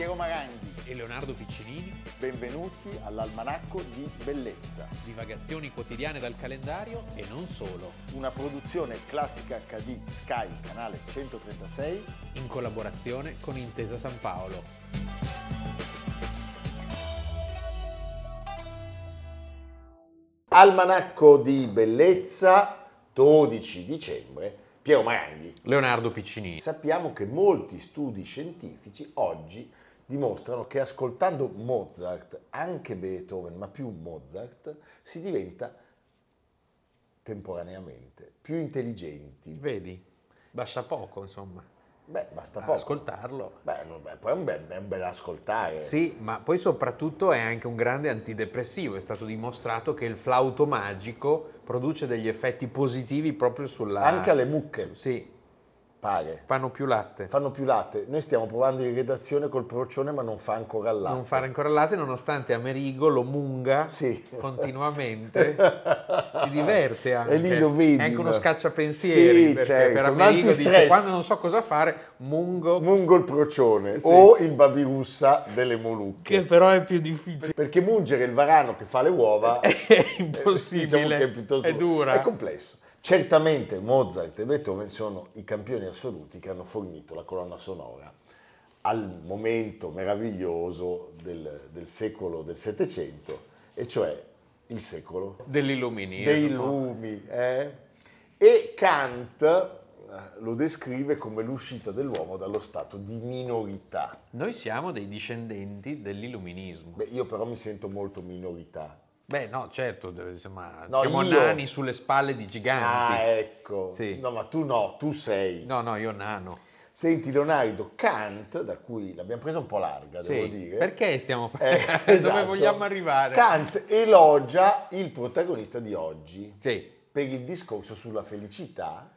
Piero Maranghi. e Leonardo Piccinini, Benvenuti all'Almanacco di Bellezza, divagazioni quotidiane dal calendario e non solo, una produzione classica HD Sky, canale 136. in collaborazione con Intesa San Paolo. Almanacco di Bellezza, 12 dicembre, Piero Maranghi. Leonardo Piccinini. Sappiamo che molti studi scientifici oggi dimostrano che ascoltando Mozart, anche Beethoven, ma più Mozart, si diventa temporaneamente più intelligenti. Vedi, basta poco insomma, Beh, basta poco. ascoltarlo. Beh, beh, poi è un bel, è un bel ascoltare. Sì, ma poi soprattutto è anche un grande antidepressivo, è stato dimostrato che il flauto magico produce degli effetti positivi proprio sulla... Anche alle mucche, Sì, pare. fanno più latte. Fanno più latte. Noi stiamo provando in redazione col procione, ma non fa ancora il latte. Non fare ancora latte nonostante Amerigo lo munga Sì. continuamente, si diverte anche. E lì lo vedi, È anche uno scacciapensieri Sì, perché certo, per Amerigo dice quando non so cosa fare, mungo, Mungo il procione Sì. o il babirussa delle Molucche. che però è più difficile. Perché mungere il varano che fa le uova È eh, impossibile, diciamo è piuttosto è dura. È complesso. Certamente Mozart e Beethoven sono i campioni assoluti che hanno fornito la colonna sonora al momento meraviglioso del, del secolo del Settecento, e cioè il secolo Dell'illuminismo. dei lumi. eh? E Kant eh, lo descrive come l'uscita dell'uomo dallo stato di minorità. Noi siamo dei discendenti dell'illuminismo. Beh, io però mi sento molto minorità. Beh, no, certo, insomma, No, siamo io- nani sulle spalle di giganti. Ah, ecco. Sì. No, ma tu no, tu sei. No, no, io nano. Senti Leonardo, Kant, da cui l'abbiamo presa un po' larga, Sì, devo dire. Perché stiamo Eh, Dove esatto. vogliamo arrivare? Kant elogia il protagonista di oggi Sì, per il discorso sulla felicità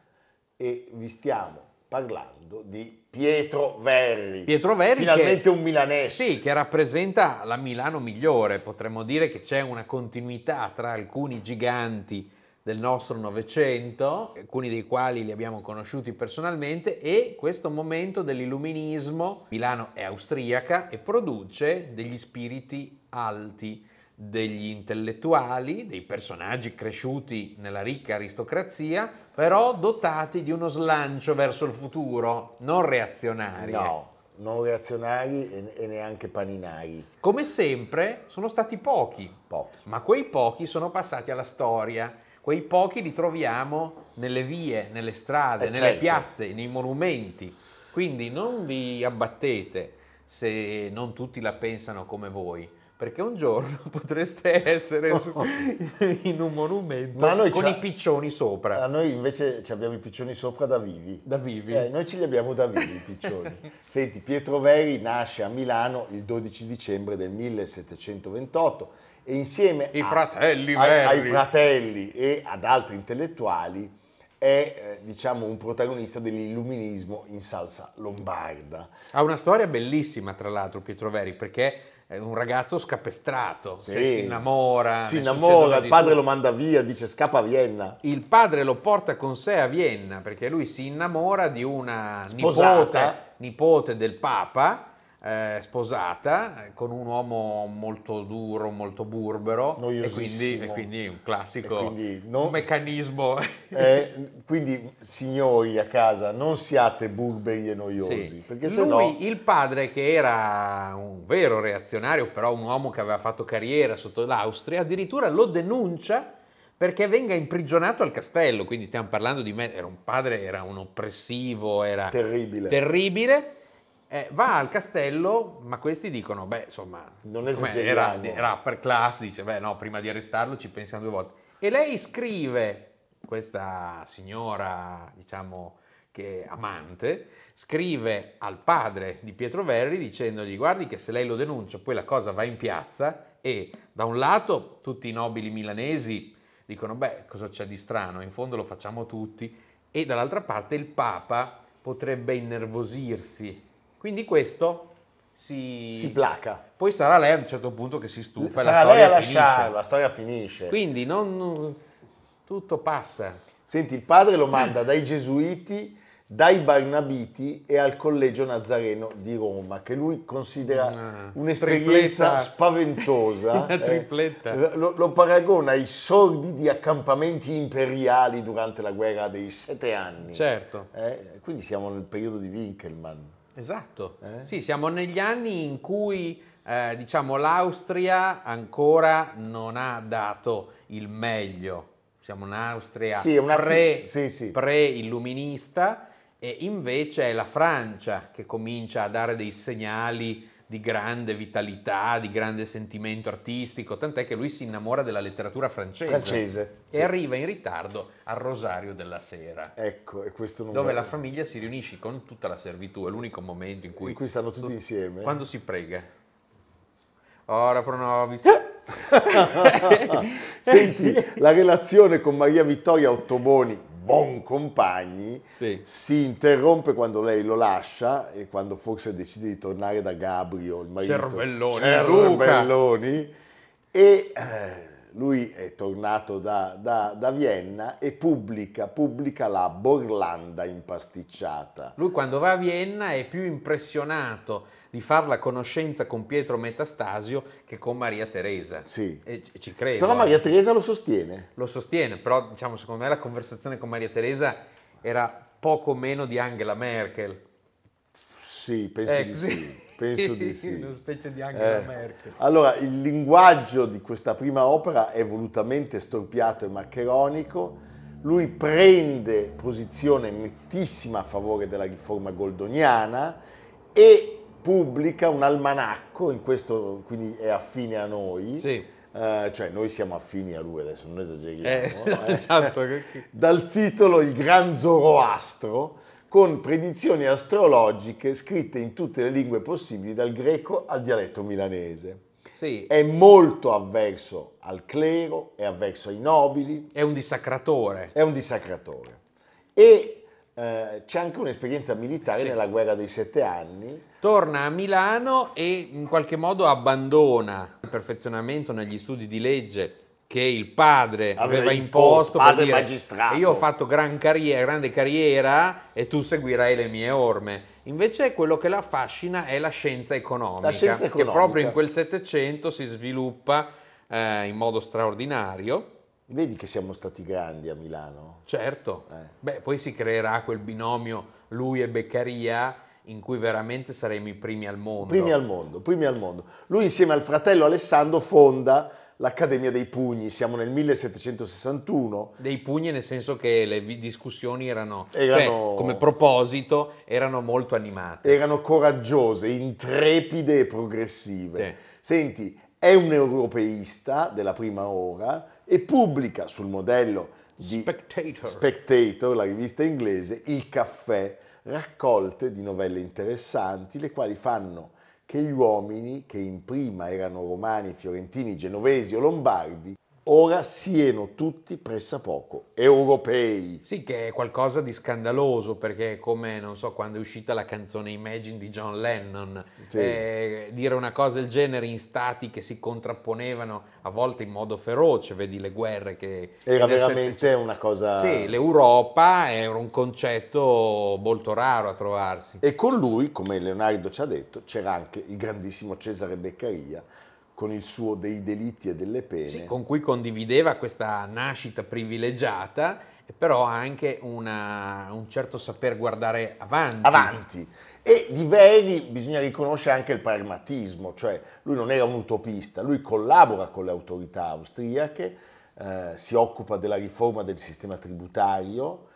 e vi stiamo parlando di Pietro Verri. Pietro Verri Finalmente che- un milanese. Sì, che rappresenta la Milano migliore, potremmo dire che c'è una continuità tra alcuni giganti del nostro Novecento, alcuni dei quali li abbiamo conosciuti personalmente, e questo momento dell'illuminismo. Milano è austriaca e produce degli spiriti alti, degli intellettuali, dei personaggi cresciuti nella ricca aristocrazia, però dotati di uno slancio verso il futuro, non reazionari. No, non reazionari e, neanche paninari. Come sempre sono stati pochi, Pochi. ma quei pochi sono passati alla storia. Quei pochi li troviamo nelle vie, nelle strade, Eh, nelle certo. piazze, nei monumenti. Quindi non vi abbattete se non tutti la pensano come voi, perché un giorno potreste essere su- in un monumento con i piccioni A sopra, noi invece ci abbiamo i piccioni sopra da vivi. da vivi. Eh, noi ce li abbiamo da vivi i piccioni. Senti, Pietro Veri nasce a Milano il 12 dicembre del 1728 e insieme a- fratelli ai, ai fratelli e ad altri intellettuali è eh, diciamo un protagonista dell'illuminismo in salsa lombarda. Ha una storia bellissima, tra l'altro, Pietro Veri, perché è un ragazzo scapestrato, Sì. che si innamora. Si innamora, il padre tutto. lo manda via, dice scappa a Vienna. Il padre lo porta con sé a Vienna perché lui si innamora di una Sposata. nipote, nipote del Papa, eh, sposata, con un uomo molto duro, molto burbero, e quindi, e quindi un classico quindi non- un meccanismo. Eh, quindi, signori a casa, non siate burberi e noiosi, Sì. perché Lui, no... il padre, che era un vero reazionario, però un uomo che aveva fatto carriera sotto l'Austria, addirittura lo denuncia perché venga imprigionato al castello. Quindi stiamo parlando di me, era un padre, era un oppressivo, era Terribile. terribile. Eh, va al castello, ma questi dicono, beh, insomma, Non era, era upper class, dice, beh, no, prima di arrestarlo ci pensiamo due volte. E lei scrive, questa signora, diciamo, che amante, scrive al padre di Pietro Verri dicendogli, guardi che se lei lo denuncia, poi la cosa va in piazza e da un lato tutti i nobili milanesi dicono, beh, cosa c'è di strano, in fondo lo facciamo tutti, e dall'altra parte il Papa potrebbe innervosirsi. Quindi questo si... Si placa. Poi sarà lei a un certo punto che si stufa e la Sarà storia lei a lasciarlo, la storia finisce. Quindi non... tutto passa. Senti, il padre lo manda dai gesuiti dai Barnabiti e al Collegio Nazareno di Roma, che lui considera Una un'esperienza tripletta- spaventosa. Una eh. tripletta. Lo, lo paragona ai sordidi accampamenti imperiali durante la guerra dei sette anni. Certo. Eh, quindi siamo nel periodo di Winkelmann. Esatto, Eh? sì, siamo negli anni in cui eh, diciamo l'Austria ancora non ha dato il meglio. Siamo un'Austria Sì, è un attimo- pre, sì, sì. pre-illuminista e invece è la Francia che comincia a dare dei segnali di grande vitalità, di grande sentimento artistico, tant'è che lui si innamora della letteratura francese, Francese. e sì. arriva in ritardo al Rosario della Sera Ecco, e dove la famiglia si riunisce con tutta la servitù, è l'unico momento in cui, in cui stanno tutti insieme. quando si prega. Ora pro nobis. Senti, la relazione con Maria Vittoria Ottoboni, buon compagni, Sì. si interrompe quando lei lo lascia e quando forse decide di tornare da Gabrio, il marito. Cervelloni, Cervelloni. E eh, lui è tornato da, da- da Vienna e pubblica, pubblica la Borlanda impasticciata. Lui quando va a Vienna è più impressionato di fare la conoscenza con Pietro Metastasio che con Maria Teresa. Sì. E ci- credo. Però eh. Maria Teresa lo sostiene. Lo sostiene, però diciamo secondo me la conversazione con Maria Teresa era poco meno di Angela Merkel. Sì, penso Eh, di così. sì. Penso di sì. Una specie di Angela Eh, Merkel. Allora, il linguaggio di questa prima opera è volutamente storpiato e maccheronico. Lui prende posizione nettissima a favore della riforma goldoniana e pubblica un almanacco, in questo quindi è affine a noi. Sì. Eh, cioè noi siamo affini a lui adesso, non esageriamo. Eh, eh. esatto. Dal titolo Il Gran Zoroastro, con predizioni astrologiche scritte in tutte le lingue possibili, dal greco al dialetto milanese. Sì, È molto avverso al clero, è avverso ai nobili, è un dissacratore. è un dissacratore. E eh, c'è anche un'esperienza militare Sì. nella guerra dei sette anni. Torna a Milano e in qualche modo abbandona il perfezionamento negli studi di legge che il padre Aveva aveva imposto, imposto, padre dire, magistrato. io ho fatto gran carriera, grande carriera e tu seguirai le mie orme. Invece quello che la affascina è la scienza economica, La scienza che economica. proprio in quel Settecento si sviluppa eh, in modo straordinario. Vedi che siamo stati grandi a Milano? Certo, Eh. beh, poi si creerà quel binomio lui e Beccaria in cui veramente saremo i primi al mondo. Primi al mondo, primi al mondo. Lui insieme al fratello Alessandro fonda l'Accademia dei Pugni, siamo nel 1761. Dei pugni nel senso che le vi- discussioni erano, Erano- cioè, come proposito, erano molto animate. Erano coraggiose, intrepide e progressive. Sì. Senti, è un europeista della prima ora e pubblica sul modello di Spectator. Spectator, la rivista inglese, Il caffè, raccolte di novelle interessanti, le quali fanno che gli uomini, che in prima erano romani, fiorentini, genovesi o lombardi, ora siano tutti pressappoco europei. Sì, che è qualcosa di scandaloso perché come, non so, quando è uscita la canzone Imagine di John Lennon, Sì. eh, dire una cosa del genere in stati che si contrapponevano a volte in modo feroce, vedi le guerre che... Era veramente una cosa... Sì, l'Europa era un concetto molto raro a trovarsi. E con lui, come Leonardo ci ha detto, c'era anche il grandissimo Cesare Beccaria con il suo dei delitti e delle pene. Sì, con cui condivideva questa nascita privilegiata, però anche una- un certo saper guardare avanti. avanti. E di Veri bisogna riconoscere anche il pragmatismo, cioè lui non era un utopista, lui collabora con le autorità austriache, eh, si occupa della riforma del sistema tributario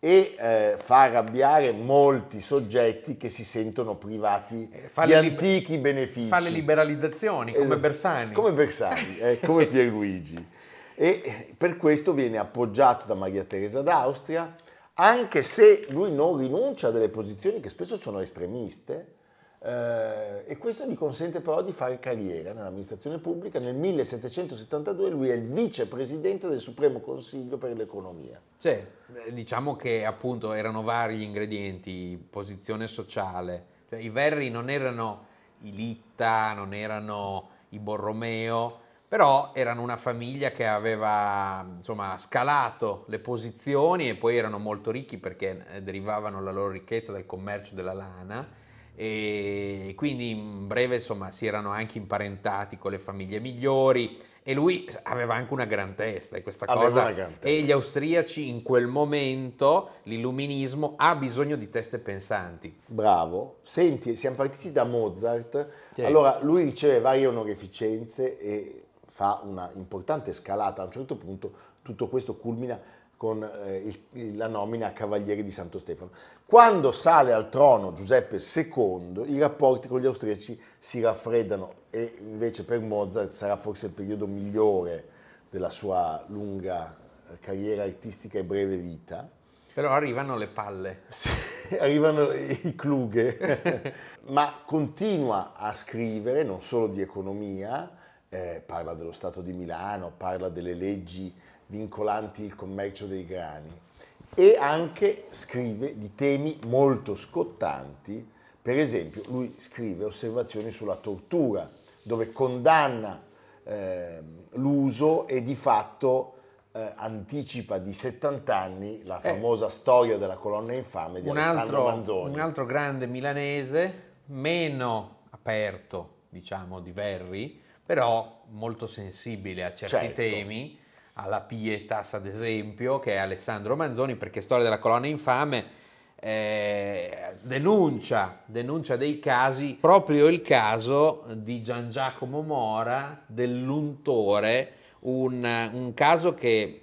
e eh, fa arrabbiare molti soggetti che si sentono privati Eh, di antichi benefici. Fa le liberalizzazioni, come Esatto. Bersani. Come Bersani, eh, come Pierluigi. E per questo viene appoggiato da Maria Teresa d'Austria, anche se lui non rinuncia a delle posizioni che spesso sono estremiste, eh, e questo gli consente però di fare carriera nell'amministrazione pubblica. Nel 1772 lui è il vicepresidente del Supremo Consiglio per l'economia. Sì, eh, diciamo che appunto erano vari gli ingredienti, posizione sociale. Cioè, I Verri non erano i Litta, non erano i Borromeo, però erano una famiglia che aveva insomma, scalato le posizioni e poi erano molto ricchi perché eh, derivavano la loro ricchezza dal commercio della lana e quindi in breve insomma si erano anche imparentati con le famiglie migliori e lui aveva anche una gran testa e questa Aveva cosa e gli austriaci in quel momento l'illuminismo ha bisogno di teste pensanti Bravo. Senti, siamo partiti da Mozart. Sì. Allora, lui riceve varie onorificenze e fa una importante scalata. A un certo punto tutto questo culmina con eh, il- la nomina a Cavaliere di Santo Stefano. Quando sale al trono Giuseppe II, i rapporti con gli austriaci si raffreddano e invece per Mozart sarà forse il periodo migliore della sua lunga eh, carriera artistica e breve vita. però arrivano le palle Sì, arrivano i Kluge, ma continua a scrivere non solo di economia, eh, parla dello Stato di Milano, parla delle leggi vincolanti il commercio dei grani e anche scrive di temi molto scottanti, per esempio lui scrive osservazioni sulla tortura, dove condanna ehm, l'uso e di fatto eh, anticipa di 70 anni la Eh. famosa storia della colonna infame di un Alessandro altro, Manzoni. un altro grande milanese, meno aperto, diciamo, di Verri, però molto sensibile a certi Certo. temi, alla Pietas ad esempio, che è Alessandro Manzoni, perché Storia della colonna infame eh, denuncia, denuncia dei casi, proprio il caso di Gian Giacomo Mora, dell'untore, un, un caso che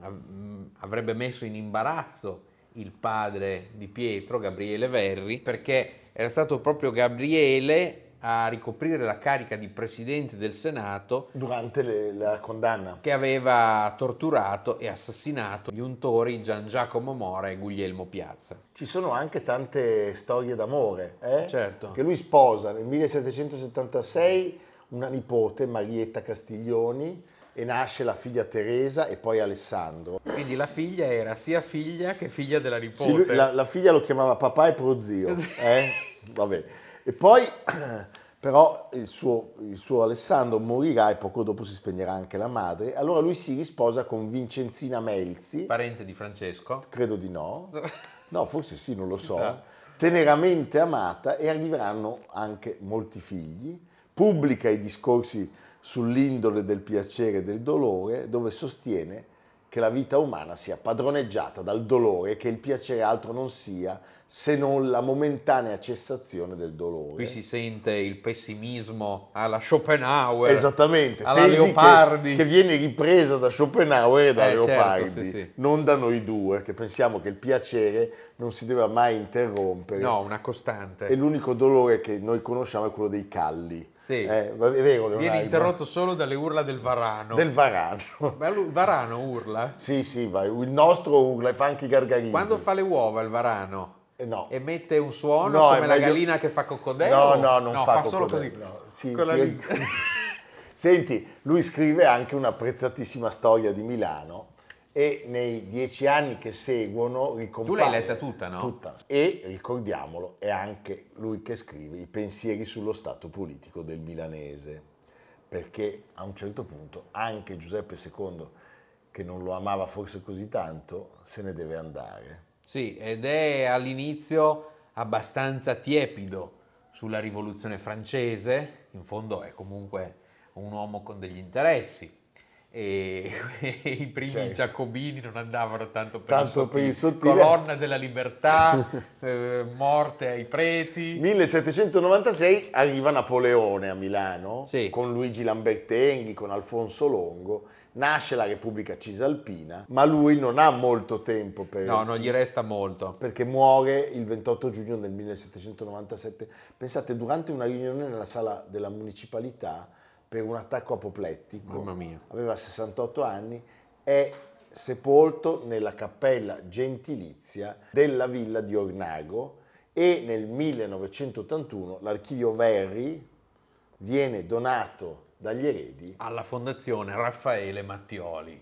mh, avrebbe messo in imbarazzo il padre di Pietro, Gabriele Verri, perché era stato proprio Gabriele a ricoprire la carica di presidente del Senato Durante le- la condanna. che aveva torturato e assassinato gli untori Gian Giacomo Mora e Guglielmo Piazza. Ci sono anche tante storie d'amore, eh? Certo. che lui sposa nel 1776 una nipote, Marietta Castiglioni, e nasce la figlia Teresa e poi Alessandro. Quindi la figlia era sia figlia che figlia della nipote. Sì, la, la figlia lo chiamava papà e prozio. Eh? Vabbè. E poi, però, il suo, il suo Alessandro morirà e poco dopo si spegnerà anche la madre. Allora lui si risposa con Vincenzina Melzi, Parente di Francesco. credo di no. No, forse sì, non lo so. Chissà. Teneramente amata e arriveranno anche molti figli. Pubblica i discorsi sull'indole del piacere e del dolore, dove sostiene che la vita umana sia padroneggiata dal dolore e che il piacere altro non sia se non la momentanea cessazione del dolore. Qui si sente il pessimismo alla Schopenhauer. Esattamente, alla tesi che- Leopardi. Che, viene ripresa da Schopenhauer e da Eh, certo, Leopardi, sì, sì. non da noi due, che pensiamo che il piacere non si deve mai interrompere. No, una costante. E l'unico dolore che noi conosciamo è quello dei calli. Sì. Eh, è vero, Viene interrotto solo dalle urla del varano. Del varano. Ma il varano urla? Sì, sì, vai. il nostro urla e fa anche i gargarismi. Quando fa le uova il varano Eh, no. emette un suono No, come la meglio- gallina che fa coccodrillo? No, no, non fa, solo coccodrillo, così. no. Sì, con la ti- lingua. Senti, lui scrive anche un'apprezzatissima storia di Milano e nei dieci anni che seguono ricompare... Tu l'hai letta tutta, no? Tutta. E, ricordiamolo, è anche lui che scrive i pensieri sullo stato politico del milanese, perché a un certo punto anche Giuseppe II, che non lo amava forse così tanto, se ne deve andare. Sì, ed è all'inizio abbastanza tiepido sulla rivoluzione francese, in fondo è comunque un uomo con degli interessi e i primi Certo. giacobini non andavano tanto per, Tanto il, per il sottile. colonna della libertà, eh, morte ai preti. 1796 arriva Napoleone a Milano Sì. con Luigi Lambertenghi, con Alfonso Longo, nasce la Repubblica Cisalpina, ma lui non ha molto tempo per, No, non gli resta molto. perché muore il 28 giugno del 1797. Pensate, durante una riunione nella sala della municipalità per un attacco apoplettico, Mamma mia. aveva 68 anni, è sepolto nella cappella gentilizia della villa di Ornago e nel 1981 l'archivio Verri viene donato dagli eredi Alla fondazione Raffaele Mattioli.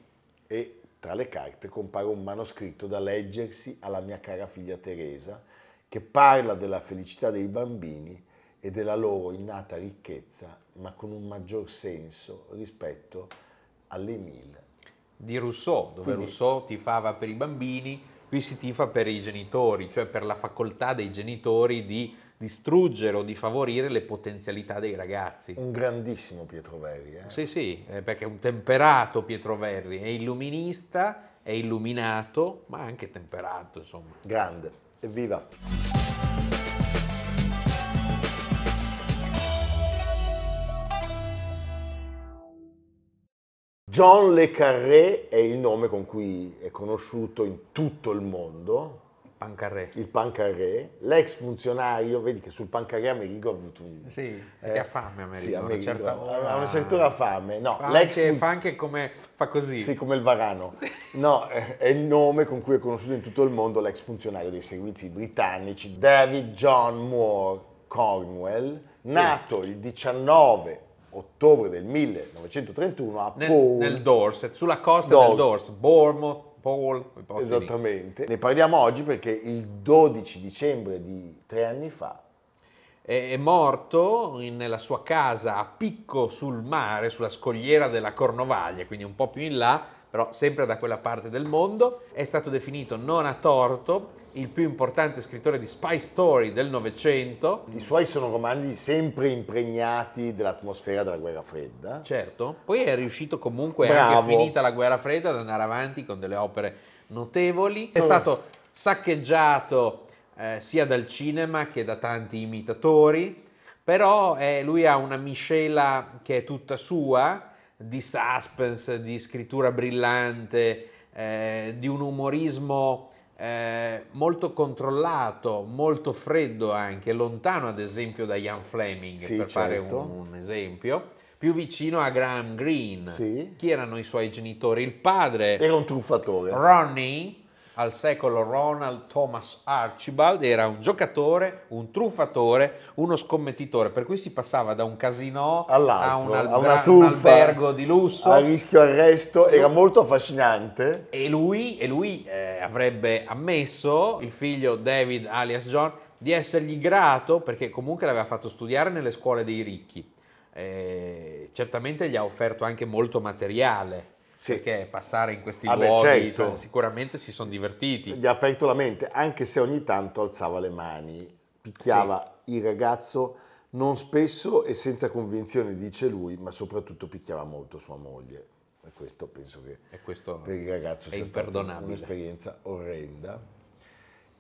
e tra le carte compare un manoscritto da leggersi alla mia cara figlia Teresa che parla della felicità dei bambini e della loro innata ricchezza, ma con un maggior senso rispetto all'Emile. Di Rousseau, dove Quindi- Rousseau tifava per i bambini, qui si tifa per i genitori, cioè per la facoltà dei genitori di distruggere o di favorire le potenzialità dei ragazzi. Un grandissimo Pietro Verri. eh. Sì, sì, eh, perché è un temperato Pietro Verri, è illuminista, è illuminato, ma anche temperato, insomma. Grande. Evviva! John Le Carré è il nome con cui è conosciuto in tutto il mondo, Pancarré. il Pancarré, l'ex funzionario, vedi che sul Pancarré Amerigo ha avuto un... Sì, perché ha fame Amerigo, Sì, a una Amerigo certa ora. ha una certa ora fame. No, Fa l'ex anche, funz- fa anche come fa così. Sì, come il Varano. No, è il nome con cui è conosciuto in tutto il mondo l'ex funzionario dei servizi britannici David John Moore Cornwell, nato il 19 ottobre del 1931 a nel, Paul. nel Dorset, sulla costa Dorset. del Dorset, Bournemouth, Paul, quei posti lì. Esattamente. Ne parliamo oggi perché il 12 dicembre di tre anni fa È, è morto in- nella sua casa a picco sul mare, sulla scogliera della Cornovaglia, quindi un po' più in là, però sempre da quella parte del mondo. È stato definito non a torto il più importante scrittore di spy story del Novecento. i suoi sono romanzi sempre impregnati dell'atmosfera della guerra fredda. Certo, poi è riuscito comunque, Bravo. anche finita la guerra fredda, ad andare avanti con delle opere notevoli. È stato saccheggiato eh, sia dal cinema che da tanti imitatori, però eh, lui ha una miscela che è tutta sua, di suspense, di scrittura brillante, eh, di un umorismo eh, molto controllato, molto freddo anche, lontano ad esempio da Ian Fleming, Sì, per fare certo. un, un esempio, più vicino a Graham Greene. Sì. Chi erano i suoi genitori? Il padre, Era un truffatore. Ronnie, al secolo Ronald Thomas Archibald, era un giocatore, un truffatore, uno scommettitore, per cui si passava da un casino a, All'altro, un, a albra- una un truffa albergo di lusso. a rischio arresto, era molto affascinante. E lui, e lui, eh, avrebbe ammesso, il figlio David alias John, di essergli grato perché comunque l'aveva fatto studiare nelle scuole dei ricchi. Eh, certamente gli ha offerto anche molto materiale, Sì. perché passare in questi Ah beh, luoghi certo. cioè, sicuramente si sono divertiti. Gli ha aperto la mente, anche se ogni tanto alzava le mani, picchiava il ragazzo non spesso e senza convinzione, dice lui, ma soprattutto picchiava molto sua moglie. E questo penso che questo per il ragazzo è sia stata un'esperienza orrenda.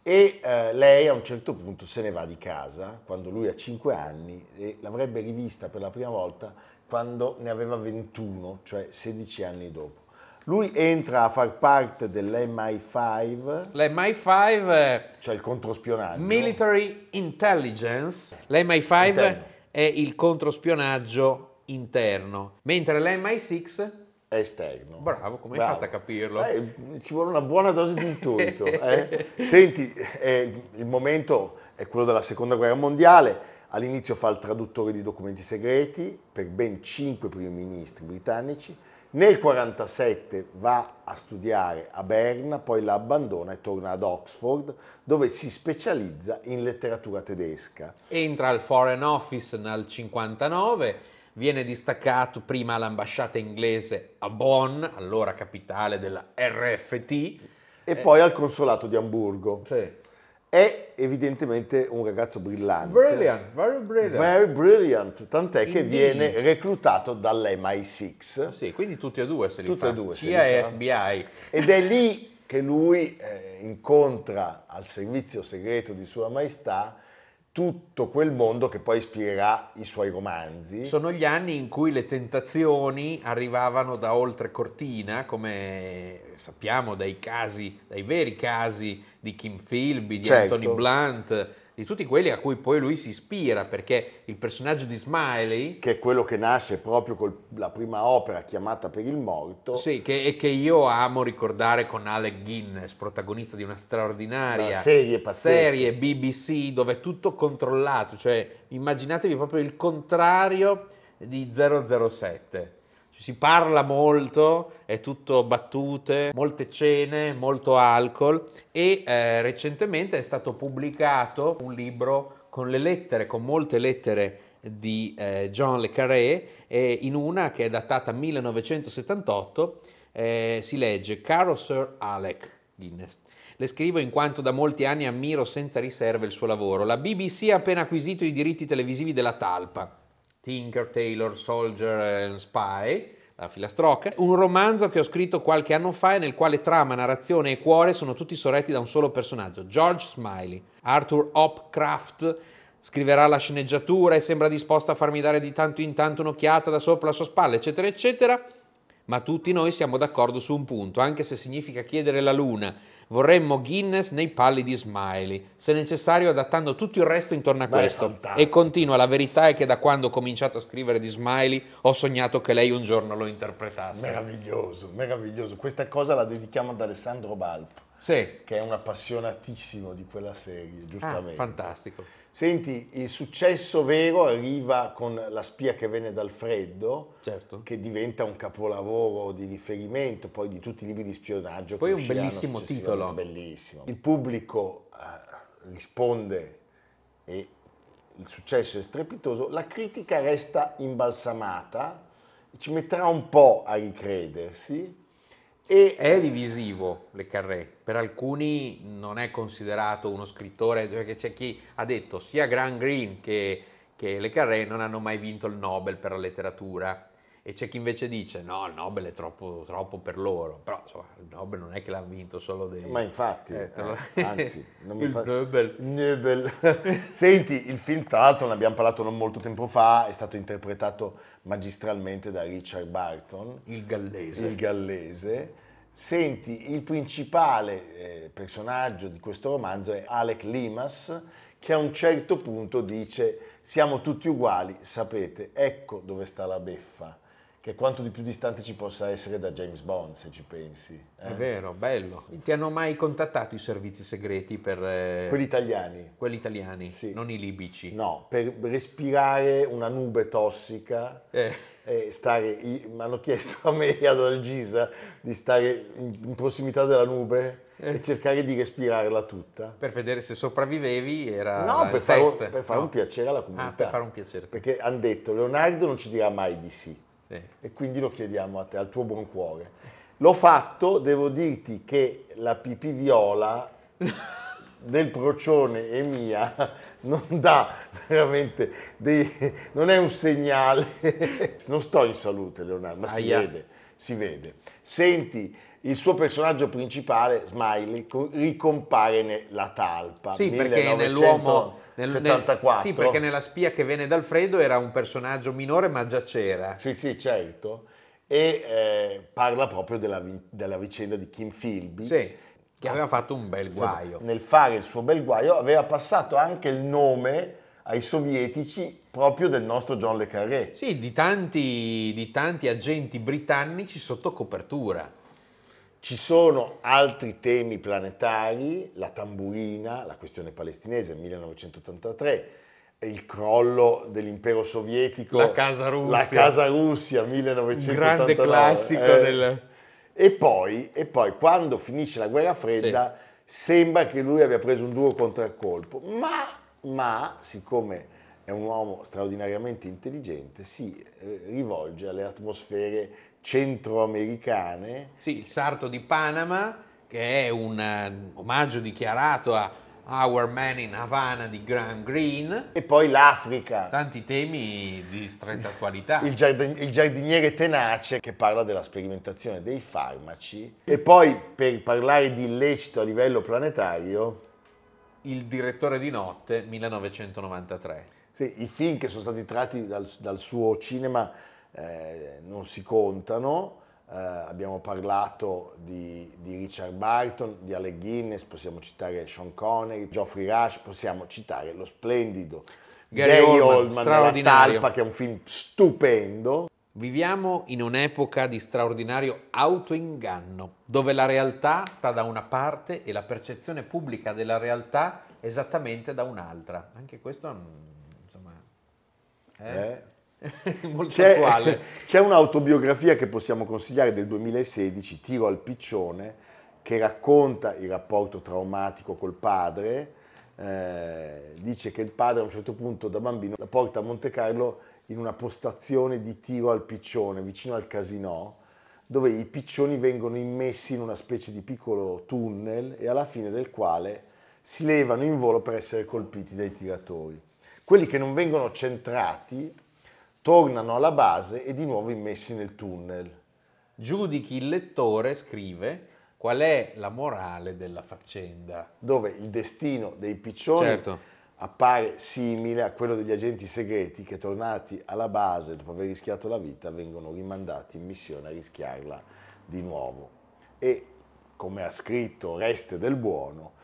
E eh, lei a un certo punto se ne va di casa quando lui ha 5 anni e l'avrebbe rivista per la prima volta quando ne aveva 21, cioè 16 anni dopo. Lui entra a far parte dell'MI5, L'MI5 è cioè il controspionaggio. Military Intelligence, l'MI5 Interno. è il controspionaggio interno, mentre l'MI6 è esterno. Bravo, come hai Bravo. fatto a capirlo? Eh, ci vuole una buona dose di intuito. eh. Senti, eh, il momento è quello della seconda guerra mondiale. All'inizio fa il traduttore di documenti segreti per ben cinque primi ministri britannici. Nel 1947 va a studiare a Berna, poi la abbandona e torna ad Oxford, dove si specializza in letteratura tedesca. entra al Foreign Office nel 59, viene distaccato prima all'ambasciata inglese a Bonn, allora capitale della RFT. E poi al consolato di Amburgo. Sì. È evidentemente un ragazzo brillante. Brilliant, very brilliant. Very brilliant, tant'è che Indeed. viene reclutato dall'MI6 Sì, quindi tutti e due se li Tutti fa. e due CIA e. FBI. ed è lì che lui eh, incontra al servizio segreto di Sua Maestà tutto quel mondo che poi ispirerà i suoi romanzi. Sono gli anni in cui le tentazioni arrivavano da oltre cortina, come sappiamo dai casi, dai veri casi di Kim Philby, di Certo. Anthony Blunt, di tutti quelli a cui poi lui si ispira, perché il personaggio di Smiley, che è quello che nasce proprio con la prima opera chiamata Per il morto, sì, che, e che io amo ricordare con Alec Guinness, protagonista di una straordinaria Una serie pazzesca. serie BBC dove è tutto controllato, cioè immaginatevi proprio il contrario di 007. Si parla molto, è tutto battute, molte cene, molto alcol e eh, recentemente è stato pubblicato un libro con le lettere, con molte lettere di eh, John Le Carré e in una che è datata 1978 eh, si legge Caro Sir Alec Guinness. Le scrivo in quanto da molti anni ammiro senza riserve il suo lavoro. La BBC ha appena acquisito i diritti televisivi della talpa. Tinker, Taylor, Soldier and Spy, la filastrocca, un romanzo che ho scritto qualche anno fa e nel quale trama, narrazione e cuore sono tutti sorretti da un solo personaggio, George Smiley. Arthur Hopcraft scriverà la sceneggiatura e sembra disposto a farmi dare di tanto in tanto un'occhiata da sopra la sua spalla, eccetera, eccetera. Ma tutti noi siamo d'accordo su un punto, anche se significa chiedere la luna. Vorremmo Guinness nei palli di Smiley, se necessario adattando tutto il resto intorno a Beh, questo. E continua, la verità è che da quando ho cominciato a scrivere di Smiley ho sognato che lei un giorno lo interpretasse. Meraviglioso, meraviglioso. Questa cosa la dedichiamo ad Alessandro Balp, Sì, che è un appassionatissimo di quella serie, ah, giustamente. fantastico. Senti, il successo vero arriva con La spia che venne dal freddo, Certo. che diventa un capolavoro di riferimento poi di tutti i libri di spionaggio. Poi che un bellissimo titolo. Bellissimo. Il pubblico eh, risponde e il successo è strepitoso. La critica resta imbalsamata, ci metterà un po' a ricredersi. E È divisivo Le Carré, per alcuni non è considerato uno scrittore, perché c'è chi ha detto sia Grant Green che, che Le Carré non hanno mai vinto il Nobel per la letteratura e c'è chi invece dice no, il Nobel è troppo, troppo per loro, però insomma, il Nobel non è che l'ha vinto solo dei... Ma infatti, Eh, te eh, anzi, non mi Il fa... Nobel. Nobel. Senti, il film tra l'altro ne abbiamo parlato non molto tempo fa, è stato interpretato magistralmente da Richard Barton, Il gallese. il gallese. Senti, il principale eh, personaggio di questo romanzo è Alec Limas, che a un certo punto dice siamo tutti uguali, sapete, ecco dove sta la beffa, che quanto di più distante ci possa essere da James Bond, se ci pensi. eh. È vero, bello. Ti hanno mai contattato i servizi segreti per eh, Quelli italiani. quelli italiani, Sì. non i libici? No, per respirare una nube tossica Eh. e stare, mi hanno chiesto a me e ad Algisa di stare in, in prossimità della nube Eh. e cercare di respirarla tutta. Per vedere se sopravvivevi era No, il per fare, test. per fare No. un piacere alla comunità. Ah, per fare un piacere. Perché hanno detto Leonardo non ci dirà mai di sì Sì. e quindi lo chiediamo a te, al tuo buon cuore. L'ho fatto, devo dirti che la pipì viola del procione e mia non dà veramente dei, non è un segnale non sto in salute Leonardo ma si Aia. vede si vede senti il suo personaggio principale Smiley co- ricompare nella talpa Sì, perché nell'uomo... nel- nel- 1974 sì, perché nella spia che venne dal freddo era un personaggio minore, ma già c'era. Sì, sì, certo. E eh, parla proprio della, della vicenda di Kim Philby. Sì, che aveva fatto un bel guaio. Nel fare il suo bel guaio aveva passato anche il nome ai sovietici proprio del nostro John Le Carré. Sì, di tanti, di tanti agenti britannici sotto copertura. Ci sono altri temi planetari, la tamburina, la questione palestinese 1983, il crollo dell'impero sovietico, La Casa Russia. la Casa Russia 1989. grande classico eh. del- E poi, e poi, quando finisce la guerra fredda, sembra che lui abbia preso un duro contraccolpo, ma, ma siccome è un uomo straordinariamente intelligente, si eh, rivolge alle atmosfere centroamericane Sì, il sarto di Panama, che è un eh, omaggio dichiarato a Our Man in Havana di Grant Green. e poi l'Africa, Tanti temi di stretta attualità. il, giardin- il giardiniere tenace che parla della sperimentazione dei farmaci e poi per parlare di illecito a livello planetario, Il direttore di notte, 1993. sì, i film che sono stati tratti dal, dal suo cinema eh, non si contano, Eh, abbiamo parlato di, di Richard Barton, di Alec Guinness, possiamo citare Sean Connery, Geoffrey Rush, possiamo citare lo splendido Gary Oldman, nella straordinario. Talpa, che è un film stupendo. Viviamo in un'epoca di straordinario autoinganno, dove la realtà sta da una parte e la percezione pubblica della realtà esattamente da un'altra. Anche questo, mm, insomma, è eh. molto C'è, c'è un'autobiografia che possiamo consigliare del 2016, Tiro al piccione, che racconta il rapporto traumatico col padre, eh, dice che il padre a un certo punto da bambino la porta a Monte Carlo in una postazione di tiro al piccione vicino al casino dove i piccioni vengono immessi in una specie di piccolo tunnel e alla fine del quale si levano in volo per essere colpiti dai tiratori. Quelli che non vengono centrati tornano alla base e di nuovo immessi nel tunnel. Giudichi il lettore, scrive, qual è la morale della faccenda. Dove il destino dei piccioni Certo. appare simile a quello degli agenti segreti che tornati alla base dopo aver rischiato la vita vengono rimandati in missione a rischiarla di nuovo. E come ha scritto Reste del Buono,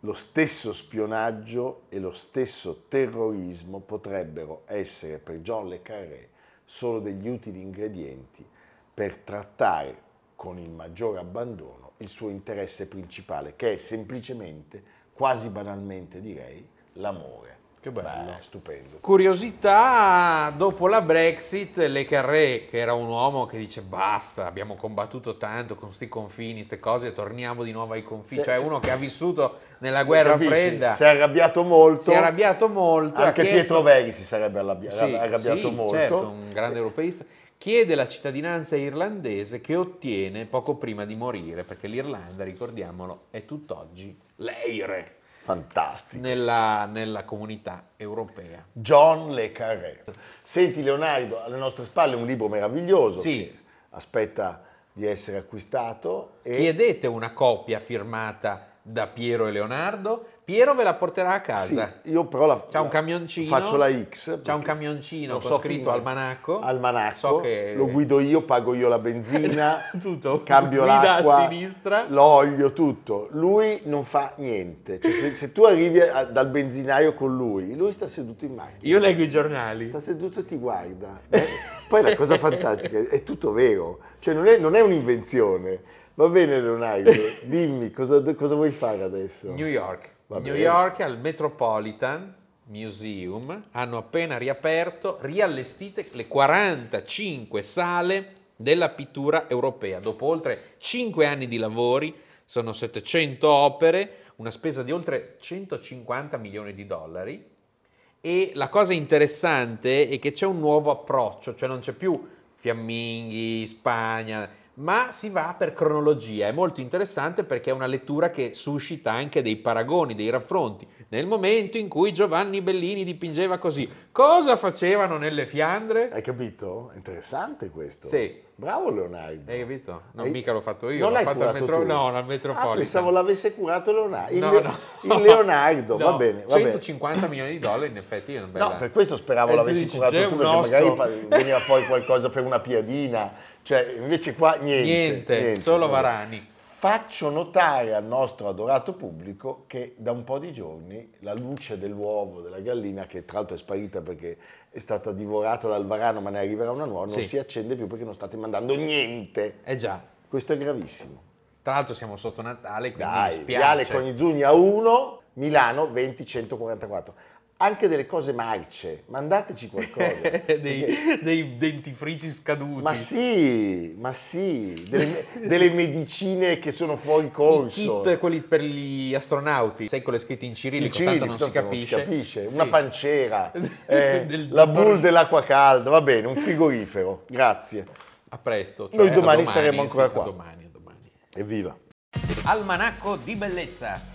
lo stesso spionaggio e lo stesso terrorismo potrebbero essere per John Le Carré solo degli utili ingredienti per trattare con il maggiore abbandono il suo interesse principale, che è semplicemente, quasi banalmente direi, l'amore. Che bello. Beh, stupendo. Curiosità, dopo la Brexit, Le Carré, che era un uomo che dice basta, abbiamo combattuto tanto con questi confini, queste cose, torniamo di nuovo ai confini, Se- cioè uno che ha vissuto nella guerra Capisci? fredda, Si è arrabbiato molto. si è arrabbiato molto. Anche chiesto- Pietro Veri si sarebbe arrabbia- Sì, arrabbiato sì, molto. certo, un grande europeista. Chiede la cittadinanza irlandese che ottiene poco prima di morire, perché l'Irlanda, ricordiamolo, è tutt'oggi l'Eire Fantastico. nella, nella comunità europea. John Le Carré. Senti Leonardo, alle nostre spalle un libro meraviglioso Sì. aspetta di essere acquistato e Chiedete una copia firmata da Piero e Leonardo. Piero ve la porterà a sì, casa. io però la, C'ha un camioncino. faccio la X. C'ha un camioncino so scritto almanacco. Almanacco, So che- lo guido io, pago io la benzina, Tutto. cambio Guida a l'acqua, sinistra. l'olio, tutto. Lui non fa niente. Cioè, se, se tu arrivi a- dal benzinaio con lui, lui sta seduto in macchina. Io leggo i giornali. Sta seduto e ti guarda. Eh, Poi la cosa fantastica è tutto vero, cioè non è, non è un'invenzione. Va bene Leonardo, dimmi cosa, cosa vuoi fare adesso? New York. Va New bene. York al Metropolitan Museum hanno appena riaperto, riallestite le 45 sale della pittura europea. Dopo oltre 5 anni di lavori, sono 700 opere, una spesa di oltre 150 milioni di dollari. E la cosa interessante è che c'è un nuovo approccio, cioè non c'è più fiamminghi, Spagna, ma si va per cronologia. È molto interessante perché è una lettura che suscita anche dei paragoni, dei raffronti. Nel momento in cui Giovanni Bellini dipingeva così, cosa facevano nelle Fiandre? Hai capito? Interessante questo. Sì. Bravo Leonardo. Hai capito? Non Hai- mica l'ho fatto io, Non l'ho l'hai fatto al metro, no, al Ah, Metropolitan. pensavo l'avesse curato Leonardo. Il, No, Le- no. il Leonardo, No, va bene. Va bene. 150 milioni di dollari in effetti è una bella... No, per questo speravo Eh, l'avessi curato tu, perché magari veniva fuori qualcosa per una piadina. Cioè, invece qua niente. Niente, solo vabbè. Varani. Faccio notare al nostro adorato pubblico che da un po' di giorni la luce dell'uovo della gallina, che tra l'altro è sparita perché è stata divorata dal varano, ma ne arriverà una nuova, non Sì. si accende più perché non state mandando niente. Eh già, Questo è gravissimo. tra l'altro siamo sotto Natale, quindi mi Dai, spiace. Viale Conizzugna 1, Milano 20144. Anche delle cose marce, mandateci qualcosa. dei, Perché- dei dentifrici scaduti. Ma sì, ma sì, delle, delle medicine che sono fuori I corso. kit, quelli per gli astronauti, sai, con le scritte in Il cirillico, cirillico, tanto non si capisce. Una Sì. pancera, eh, Del la dottor- bull dell'acqua calda, va bene, un frigorifero, grazie. A presto. Noi cioè a domani saremo ancora sì, qua. A domani, a domani. Evviva. Almanacco di bellezza